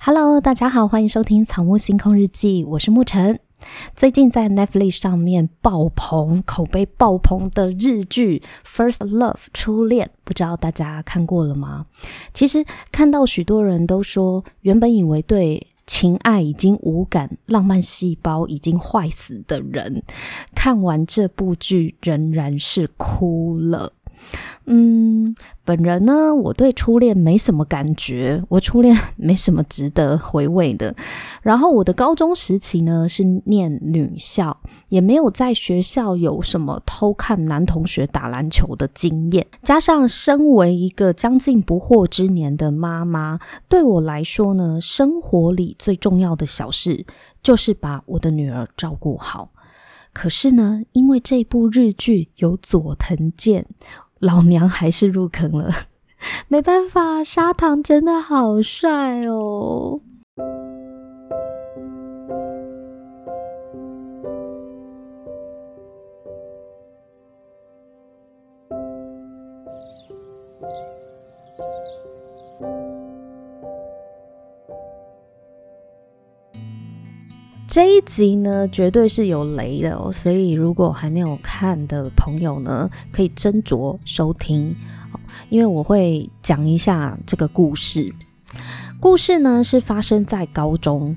Hello，大家好，欢迎收听《草木星空日记》，我是沐晨。最近在 Netflix 上面爆棚、口碑爆棚的日剧《First Love》初恋，不知道大家看过了吗？其实看到许多人都说，原本以为对情爱已经无感、浪漫细胞已经坏死的人，看完这部剧仍然是哭了。嗯，本人呢，我对初恋没什么感觉，我初恋没什么值得回味的。然后我的高中时期呢是念女校，也没有在学校有什么偷看男同学打篮球的经验。加上身为一个将近不惑之年的妈妈，对我来说呢，生活里最重要的小事就是把我的女儿照顾好。可是呢，因为这部日剧有佐藤健。老娘还是入坑了，没办法，砂糖真的好帅哦。这一集呢，绝对是有雷的哦，所以如果还没有看的朋友呢，可以斟酌收听，因为我会讲一下这个故事。故事呢是发生在高中，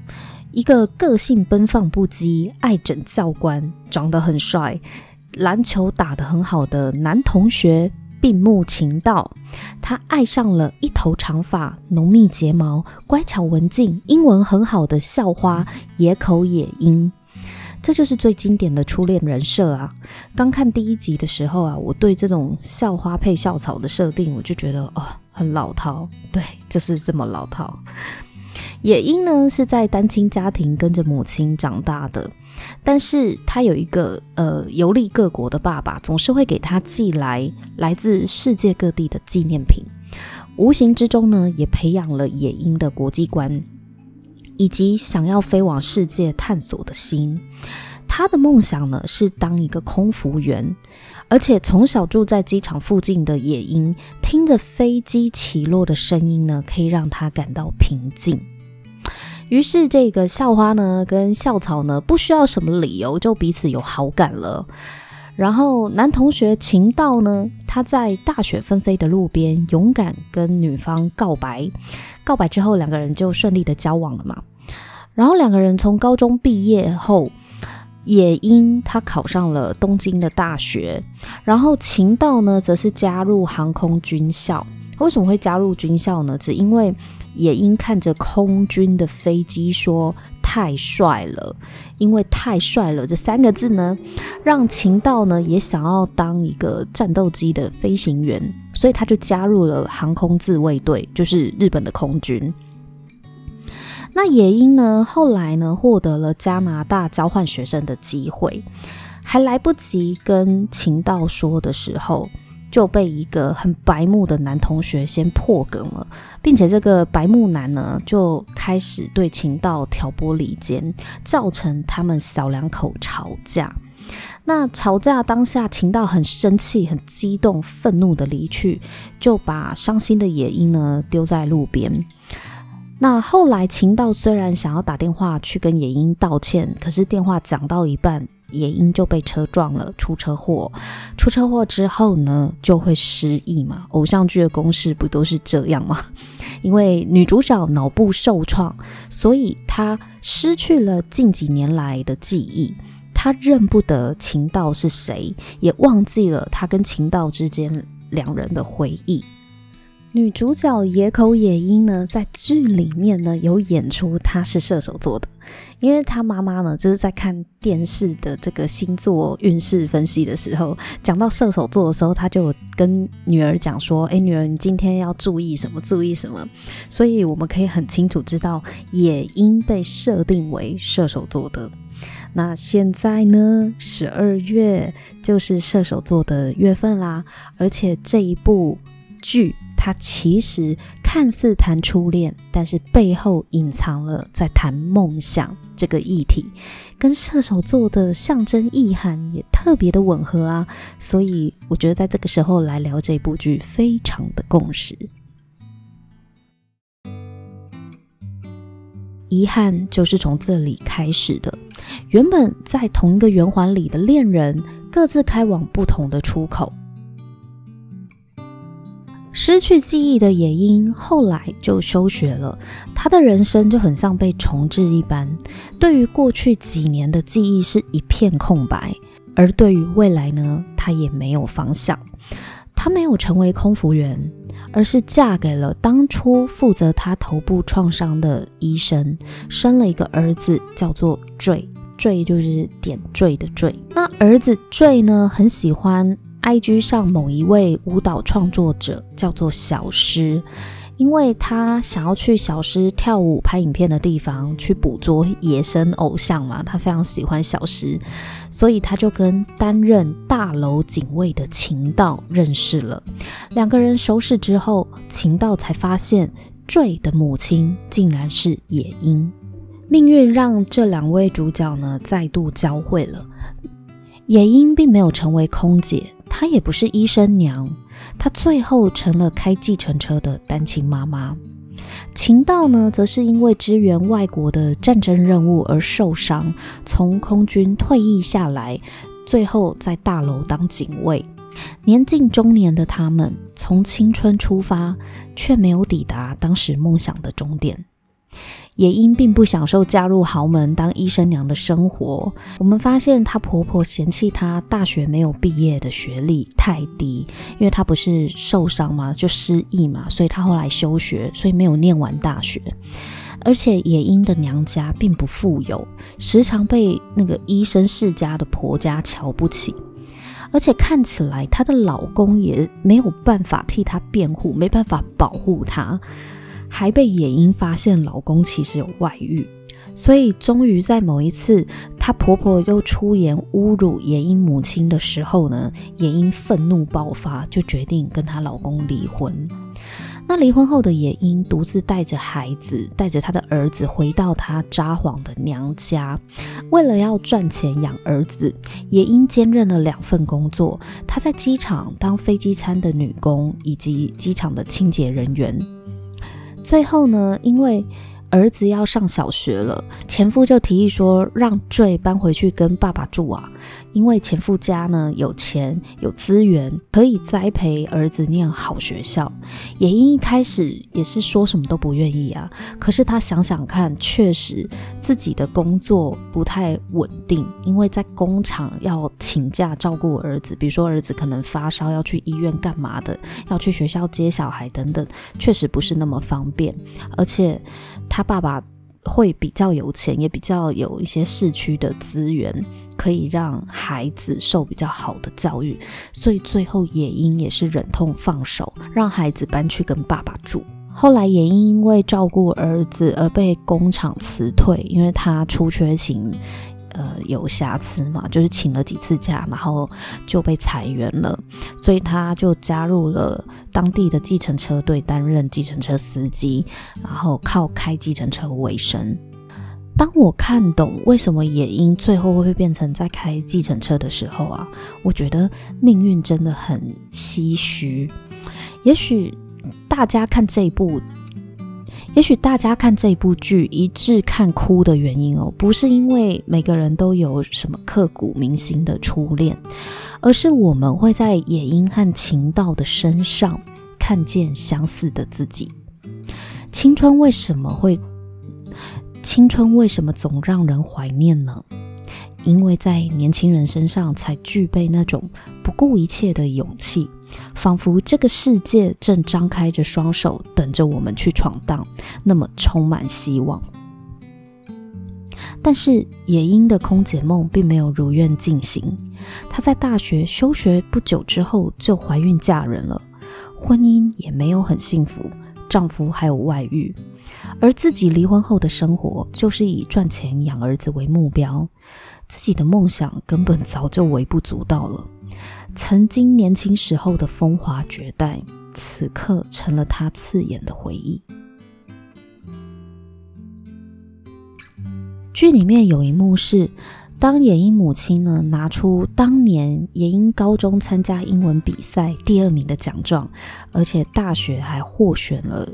一个个性奔放不羁、爱整教官、长得很帅、篮球打得很好的男同学。闭目晴道，他爱上了一头长发、浓密睫毛、乖巧文静、英文很好的校花野口野樱。这就是最经典的初恋人设啊！刚看第一集的时候啊，我对这种校花配校草的设定，我就觉得哦，很老套。对，就是这么老套。野樱呢，是在单亲家庭跟着母亲长大的。但是他有一个呃游历各国的爸爸，总是会给他寄来来自世界各地的纪念品，无形之中呢，也培养了野鹰的国际观，以及想要飞往世界探索的心。他的梦想呢，是当一个空服员，而且从小住在机场附近的野鹰，听着飞机起落的声音呢，可以让他感到平静。于是，这个校花呢跟校草呢不需要什么理由就彼此有好感了。然后，男同学秦道呢，他在大雪纷飞的路边勇敢跟女方告白，告白之后两个人就顺利的交往了嘛。然后两个人从高中毕业后，也因他考上了东京的大学，然后秦道呢则是加入航空军校。为什么会加入军校呢？只因为。也因看着空军的飞机说：“太帅了，因为太帅了这三个字呢，让秦道呢也想要当一个战斗机的飞行员，所以他就加入了航空自卫队，就是日本的空军。那也英呢后来呢获得了加拿大交换学生的机会，还来不及跟秦道说的时候。”就被一个很白目的男同学先破梗了，并且这个白目男呢就开始对情道挑拨离间，造成他们小两口吵架。那吵架当下，晴道很生气、很激动、愤怒的离去，就把伤心的也英呢丢在路边。那后来晴道虽然想要打电话去跟也英道歉，可是电话讲到一半。也因就被车撞了，出车祸。出车祸之后呢，就会失忆嘛。偶像剧的公式不都是这样吗？因为女主角脑部受创，所以她失去了近几年来的记忆。她认不得晴道是谁，也忘记了她跟晴道之间两人的回忆。女主角野口野樱呢，在剧里面呢有演出她是射手座的，因为她妈妈呢就是在看电视的这个星座运势分析的时候，讲到射手座的时候，她就跟女儿讲说：“诶，女儿，你今天要注意什么？注意什么？”所以我们可以很清楚知道，也英被设定为射手座的。那现在呢，十二月就是射手座的月份啦，而且这一部剧。他其实看似谈初恋，但是背后隐藏了在谈梦想这个议题，跟射手座的象征意涵也特别的吻合啊。所以我觉得在这个时候来聊这部剧，非常的共识。遗憾就是从这里开始的。原本在同一个圆环里的恋人，各自开往不同的出口。失去记忆的野樱后来就休学了，他的人生就很像被重置一般，对于过去几年的记忆是一片空白，而对于未来呢，他也没有方向。他没有成为空服员，而是嫁给了当初负责他头部创伤的医生，生了一个儿子，叫做坠。坠就是点缀的缀。那儿子坠呢，很喜欢 IG 上某一位舞蹈创作者，叫做小诗。因为他想要去小诗跳舞、拍影片的地方去捕捉野生偶像嘛，他非常喜欢小诗，所以他就跟担任大楼警卫的秦道认识了。两个人熟识之后，秦道才发现坠的母亲竟然是野樱。命运让这两位主角呢再度交汇了。野樱并没有成为空姐。她也不是医生娘，她最后成了开计程车的单亲妈妈。晴道呢，则是因为支援外国的战争任务而受伤，从空军退役下来，最后在大楼当警卫。年近中年的他们，从青春出发，却没有抵达当时梦想的终点。野樱并不享受嫁入豪门当医生娘的生活。我们发现她婆婆嫌弃她大学没有毕业的学历太低，因为她不是受伤嘛，就失忆嘛，所以她后来休学，所以没有念完大学。而且野樱的娘家并不富有，时常被那个医生世家的婆家瞧不起。而且看起来她的老公也没有办法替她辩护，没办法保护她。还被野樱发现老公其实有外遇，所以终于在某一次，她婆婆又出言侮辱野樱母亲的时候呢，野樱愤怒爆发，就决定跟她老公离婚。那离婚后的野樱独自带着孩子，带着她的儿子回到她札幌的娘家，为了要赚钱养儿子，野樱兼任了两份工作，她在机场当飞机餐的女工，以及机场的清洁人员。最后呢，因为儿子要上小学了，前夫就提议说让坠搬回去跟爸爸住啊。因为前夫家呢有钱有资源，可以栽培儿子念好学校。野樱一开始也是说什么都不愿意啊，可是他想想看，确实自己的工作不太稳定，因为在工厂要请假照顾儿子，比如说儿子可能发烧要去医院干嘛的，要去学校接小孩等等，确实不是那么方便，而且他。他爸爸会比较有钱，也比较有一些市区的资源，可以让孩子受比较好的教育，所以最后野英也是忍痛放手，让孩子搬去跟爸爸住。后来也因因为照顾儿子而被工厂辞退，因为他出缺勤。呃，有瑕疵嘛，就是请了几次假，然后就被裁员了，所以他就加入了当地的计程车队担任计程车司机，然后靠开计程车为生。当我看懂为什么野鹰最后会变成在开计程车的时候啊，我觉得命运真的很唏嘘。也许大家看这一部。也许大家看这部剧一致看哭的原因哦，不是因为每个人都有什么刻骨铭心的初恋，而是我们会在野樱和情道的身上看见相似的自己。青春为什么会？青春为什么总让人怀念呢？因为在年轻人身上才具备那种不顾一切的勇气。仿佛这个世界正张开着双手，等着我们去闯荡，那么充满希望。但是野樱的空姐梦并没有如愿进行，她在大学休学不久之后就怀孕嫁人了，婚姻也没有很幸福，丈夫还有外遇，而自己离婚后的生活就是以赚钱养儿子为目标，自己的梦想根本早就微不足道了。曾经年轻时候的风华绝代，此刻成了他刺眼的回忆。剧里面有一幕是，当野樱母亲呢拿出当年野樱高中参加英文比赛第二名的奖状，而且大学还获选了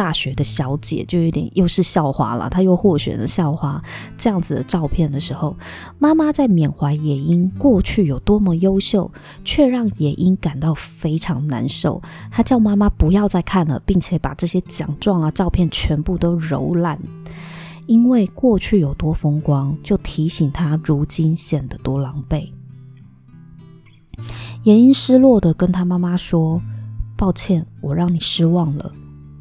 大学的小姐，就有点又是校花了，她又获选了校花这样子的照片的时候，妈妈在缅怀野樱过去有多么优秀，却让野樱感到非常难受。她叫妈妈不要再看了，并且把这些奖状啊、照片全部都揉烂，因为过去有多风光，就提醒她如今显得多狼狈。野樱失落的跟她妈妈说：“抱歉，我让你失望了，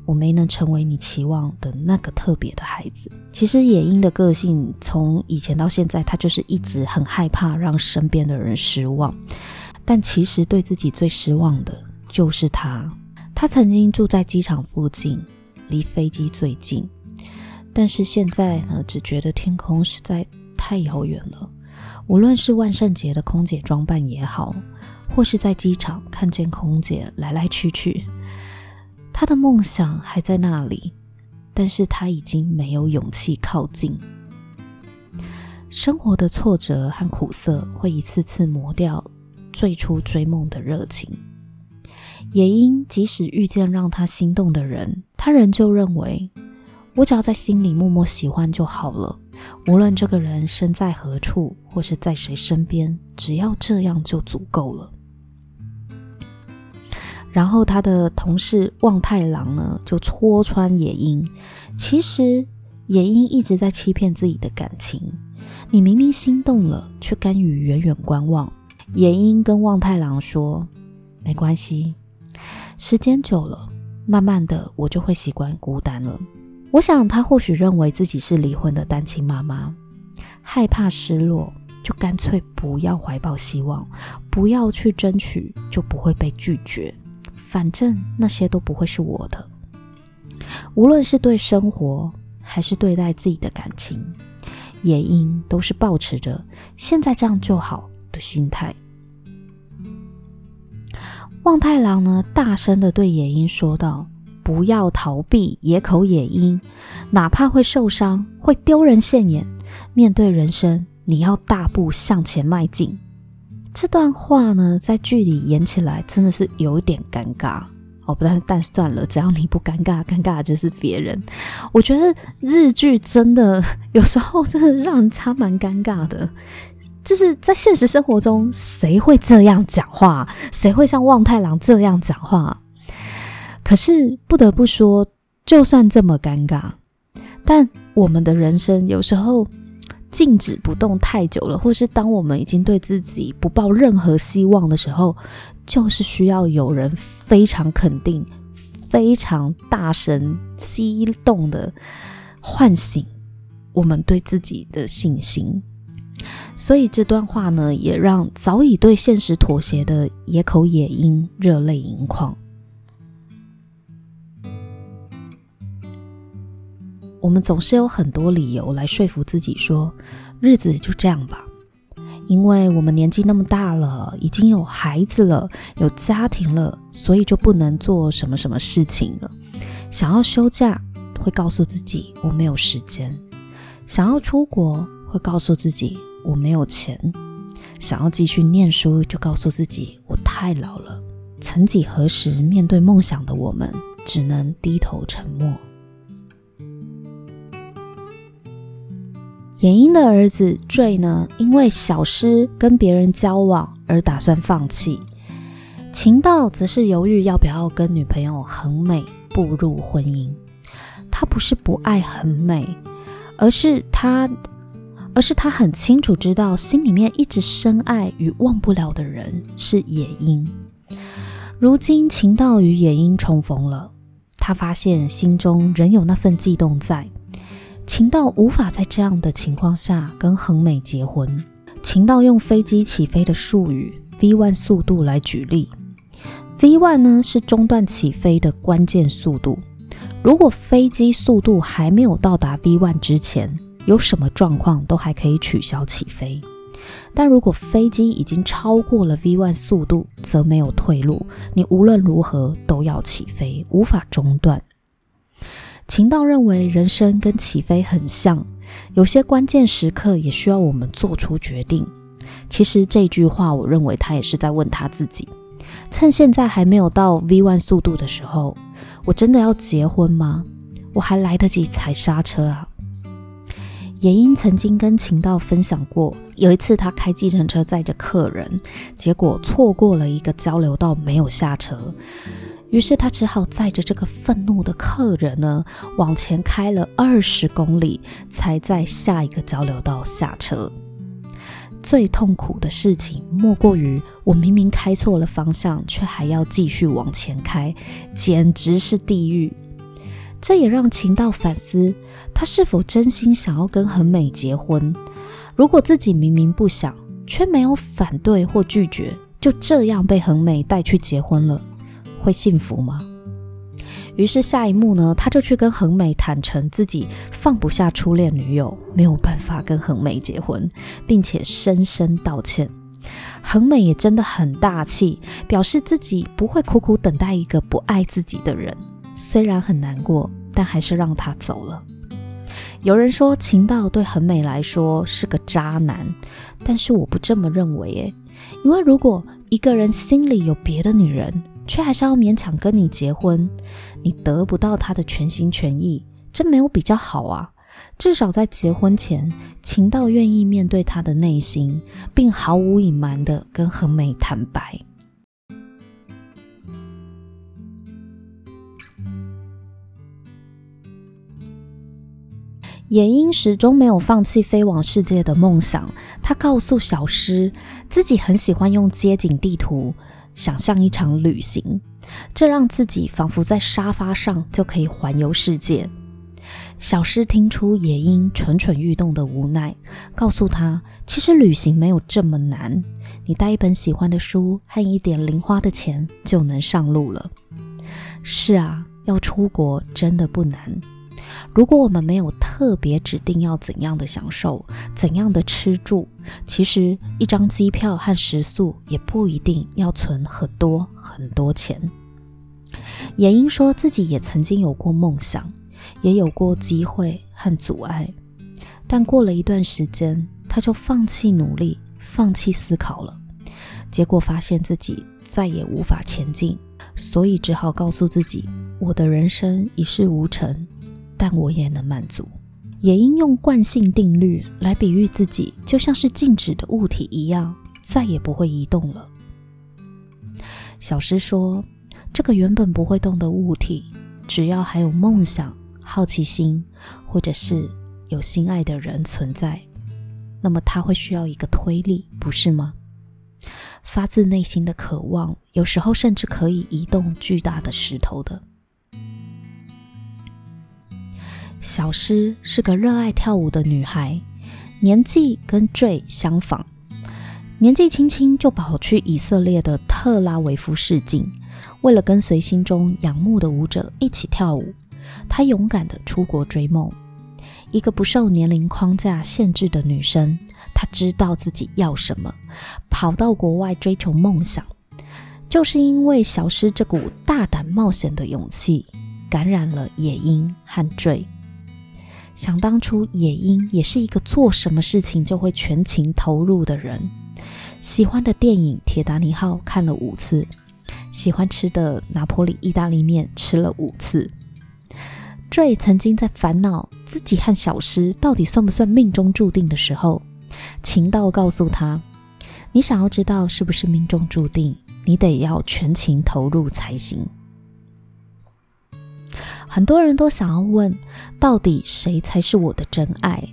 我没能成为你期望的那个特别的孩子。”其实野樱的个性从以前到现在，他就是一直很害怕让身边的人失望。但其实对自己最失望的就是他。他曾经住在机场附近，离飞机最近，但是现在呢，只觉得天空实在太遥远了。无论是万圣节的空姐装扮也好，或是在机场看见空姐来来去去，他的梦想还在那里，但是他已经没有勇气靠近。生活的挫折和苦涩会一次次磨掉最初追梦的热情。也因即使遇见让他心动的人，他仍旧认为，我只要在心里默默喜欢就好了。无论这个人身在何处，或是在谁身边，只要这样就足够了。然后他的同事望太郎呢，就戳穿野樱。其实野樱一直在欺骗自己的感情。你明明心动了，却甘于远远观望。野樱跟望太郎说：“没关系，时间久了，慢慢的我就会习惯孤单了。”我想他或许认为自己是离婚的单亲妈妈，害怕失落，就干脆不要怀抱希望，不要去争取，就不会被拒绝。反正那些都不会是我的，无论是对生活还是对待自己的感情，野樱都是抱持着现在这样就好的心态。望太郎呢，大声的对野樱说道：“不要逃避，野口野樱，哪怕会受伤，会丢人现眼，面对人生，你要大步向前迈进。”这段话呢，在剧里演起来真的是有一点尴尬哦，不但但算了，只要你不尴尬，尴尬的就是别人。我觉得日剧真的有时候真的让人差蛮尴尬的，就是在现实生活中，谁会这样讲话？谁会像望太郎这样讲话？可是不得不说，就算这么尴尬，但我们的人生有时候。静止不动太久了，或是当我们已经对自己不抱任何希望的时候，就是需要有人非常肯定、非常大声、激动的唤醒我们对自己的信心。所以这段话呢，也让早已对现实妥协的野口野樱热泪盈眶。我们总是有很多理由来说服自己说，日子就这样吧，因为我们年纪那么大了，已经有孩子了，有家庭了，所以就不能做什么什么事情了。想要休假，会告诉自己我没有时间；想要出国，会告诉自己我没有钱；想要继续念书，就告诉自己我太老了。曾几何时，面对梦想的我们，只能低头沉默。野樱的儿子坠呢，因为小诗跟别人交往而打算放弃；秦道则是犹豫要不要跟女朋友横美步入婚姻。他不是不爱横美，而是他，而是他很清楚知道，心里面一直深爱与忘不了的人是野樱。如今秦道与野樱重逢了，他发现心中仍有那份悸动在。晴道无法在这样的情况下跟恒美结婚。晴道用飞机起飞的术语 V1 速度来举例，V1 呢是中断起飞的关键速度。如果飞机速度还没有到达 V1 之前，有什么状况都还可以取消起飞。但如果飞机已经超过了 V1 速度，则没有退路，你无论如何都要起飞，无法中断。秦道认为人生跟起飞很像，有些关键时刻也需要我们做出决定。其实这句话，我认为他也是在问他自己：趁现在还没有到 V1 速度的时候，我真的要结婚吗？我还来得及踩刹车啊！也英曾经跟秦道分享过，有一次他开计程车载着客人，结果错过了一个交流道，没有下车。于是他只好载着这个愤怒的客人呢，往前开了二十公里，才在下一个交流道下车。最痛苦的事情莫过于我明明开错了方向，却还要继续往前开，简直是地狱。这也让秦道反思，他是否真心想要跟恒美结婚？如果自己明明不想，却没有反对或拒绝，就这样被恒美带去结婚了。会幸福吗？于是下一幕呢，他就去跟恒美坦诚自己放不下初恋女友，没有办法跟恒美结婚，并且深深道歉。恒美也真的很大气，表示自己不会苦苦等待一个不爱自己的人，虽然很难过，但还是让他走了。有人说情道对恒美来说是个渣男，但是我不这么认为诶，因为如果一个人心里有别的女人，却还是要勉强跟你结婚，你得不到他的全心全意，这没有比较好啊。至少在结婚前，晴道愿意面对他的内心，并毫无隐瞒地跟恒美坦白。也英始终没有放弃飞往世界的梦想，他告诉小诗，自己很喜欢用街景地图。想象一场旅行，这让自己仿佛在沙发上就可以环游世界。小诗听出也英蠢蠢欲动的无奈，告诉他：“其实旅行没有这么难，你带一本喜欢的书和一点零花的钱就能上路了。”是啊，要出国真的不难。如果我们没有特别指定要怎样的享受、怎样的吃住，其实一张机票和食宿也不一定要存很多很多钱。也英说自己也曾经有过梦想，也有过机会和阻碍，但过了一段时间，他就放弃努力，放弃思考了。结果发现自己再也无法前进，所以只好告诉自己：我的人生一事无成。但我也能满足。也应用惯性定律来比喻自己，就像是静止的物体一样，再也不会移动了。小诗说：“这个原本不会动的物体，只要还有梦想、好奇心，或者是有心爱的人存在，那么它会需要一个推力，不是吗？发自内心的渴望，有时候甚至可以移动巨大的石头的。”小诗是个热爱跳舞的女孩，年纪跟 J 相仿，年纪轻轻就跑去以色列的特拉维夫试镜，为了跟随心中仰慕的舞者一起跳舞，她勇敢地出国追梦。一个不受年龄框架限制的女生，她知道自己要什么，跑到国外追求梦想，就是因为小诗这股大胆冒险的勇气，感染了也英和 J。想当初，也英也是一个做什么事情就会全情投入的人。喜欢的电影《铁达尼号》看了五次，喜欢吃的拿坡里意大利面吃了五次。J 曾经在烦恼自己和小诗到底算不算命中注定的时候，情道告诉他：“你想要知道是不是命中注定，你得要全情投入才行。”很多人都想要问，到底谁才是我的真爱？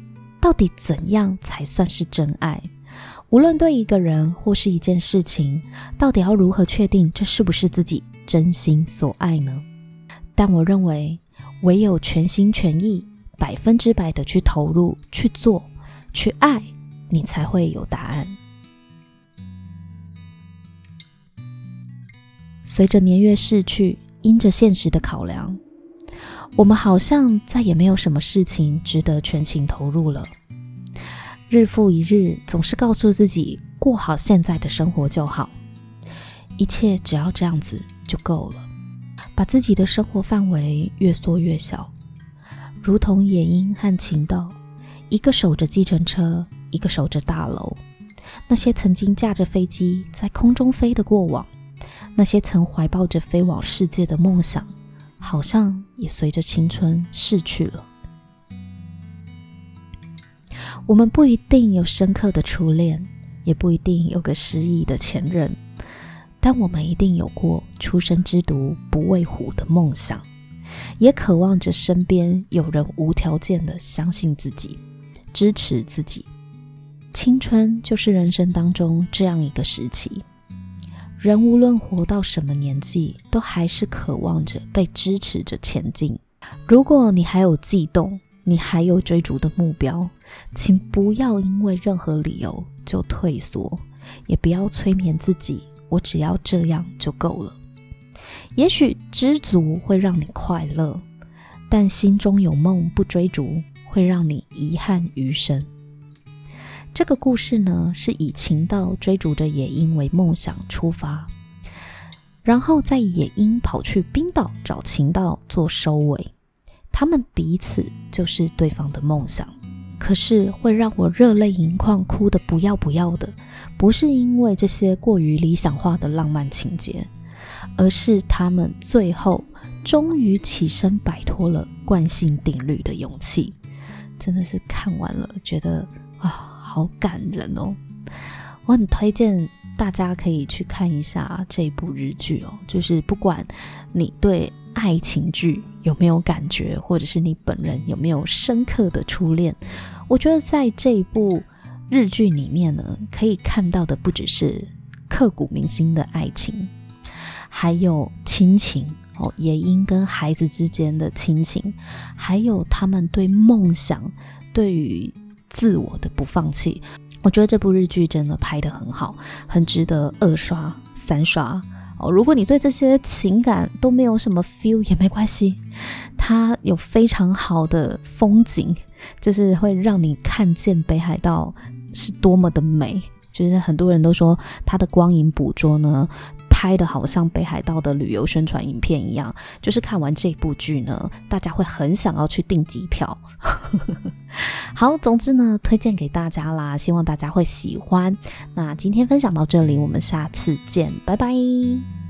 到底怎样才算是真爱？无论对一个人或是一件事情，到底要如何确定这是不是自己真心所爱呢？但我认为，唯有全心全意、百分之百的去投入、去做、去爱，你才会有答案。随着年月逝去，因着现实的考量。我们好像再也没有什么事情值得全情投入了。日复一日，总是告诉自己过好现在的生活就好，一切只要这样子就够了。把自己的生活范围越缩越小，如同野鹰和晴道，一个守着计程车，一个守着大楼。那些曾经驾着飞机在空中飞的过往，那些曾怀抱着飞往世界的梦想。好像也随着青春逝去了。我们不一定有深刻的初恋，也不一定有个失意的前任，但我们一定有过初生之犊不畏虎的梦想，也渴望着身边有人无条件的相信自己，支持自己。青春就是人生当中这样一个时期，人无论活到什么年纪，都还是渴望着被支持着前进。如果你还有悸动，你还有追逐的目标，请不要因为任何理由就退缩，也不要催眠自己，我只要这样就够了。也许知足会让你快乐，但心中有梦不追逐，会让你遗憾余生。这个故事呢，是以情道追逐着野樱为梦想出发，然后在野樱跑去冰岛找情道做收尾。他们彼此就是对方的梦想，可是会让我热泪盈眶、哭得不要不要的，不是因为这些过于理想化的浪漫情节，而是他们最后终于起身摆脱了惯性定律的勇气。真的是看完了，觉得啊，好感人哦！我很推荐大家可以去看一下这部日剧哦，就是不管你对。爱情剧有没有感觉，或者是你本人有没有深刻的初恋？我觉得在这一部日剧里面呢，可以看到的不只是刻骨铭心的爱情，还有亲情哦，野樱跟孩子之间的亲情，还有他们对梦想、对于自我的不放弃。我觉得这部日剧真的拍得很好，很值得二刷、三刷。哦，如果你对这些情感都没有什么 feel 也没关系，它有非常好的风景，就是会让你看见北海道是多么的美。就是很多人都说它的光影捕捉呢，拍的好像北海道的旅游宣传影片一样。就是看完这部剧呢，大家会很想要去订机票。好，总之呢，推荐给大家啦，希望大家会喜欢。那今天分享到这里，我们下次见，拜拜。